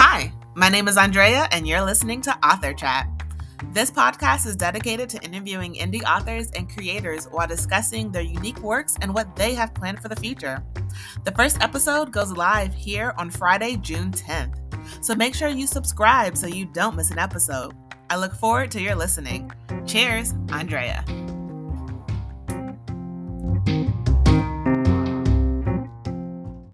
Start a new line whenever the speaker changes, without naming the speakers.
Hi, my name is Andrea, and you're listening to Author Chat. This podcast is dedicated to interviewing indie authors and creators while discussing their unique works and what they have planned for the future. The first episode goes live here on Friday, June 10th. So make sure you subscribe so you don't miss an episode. I look forward to your listening. Cheers, Andrea.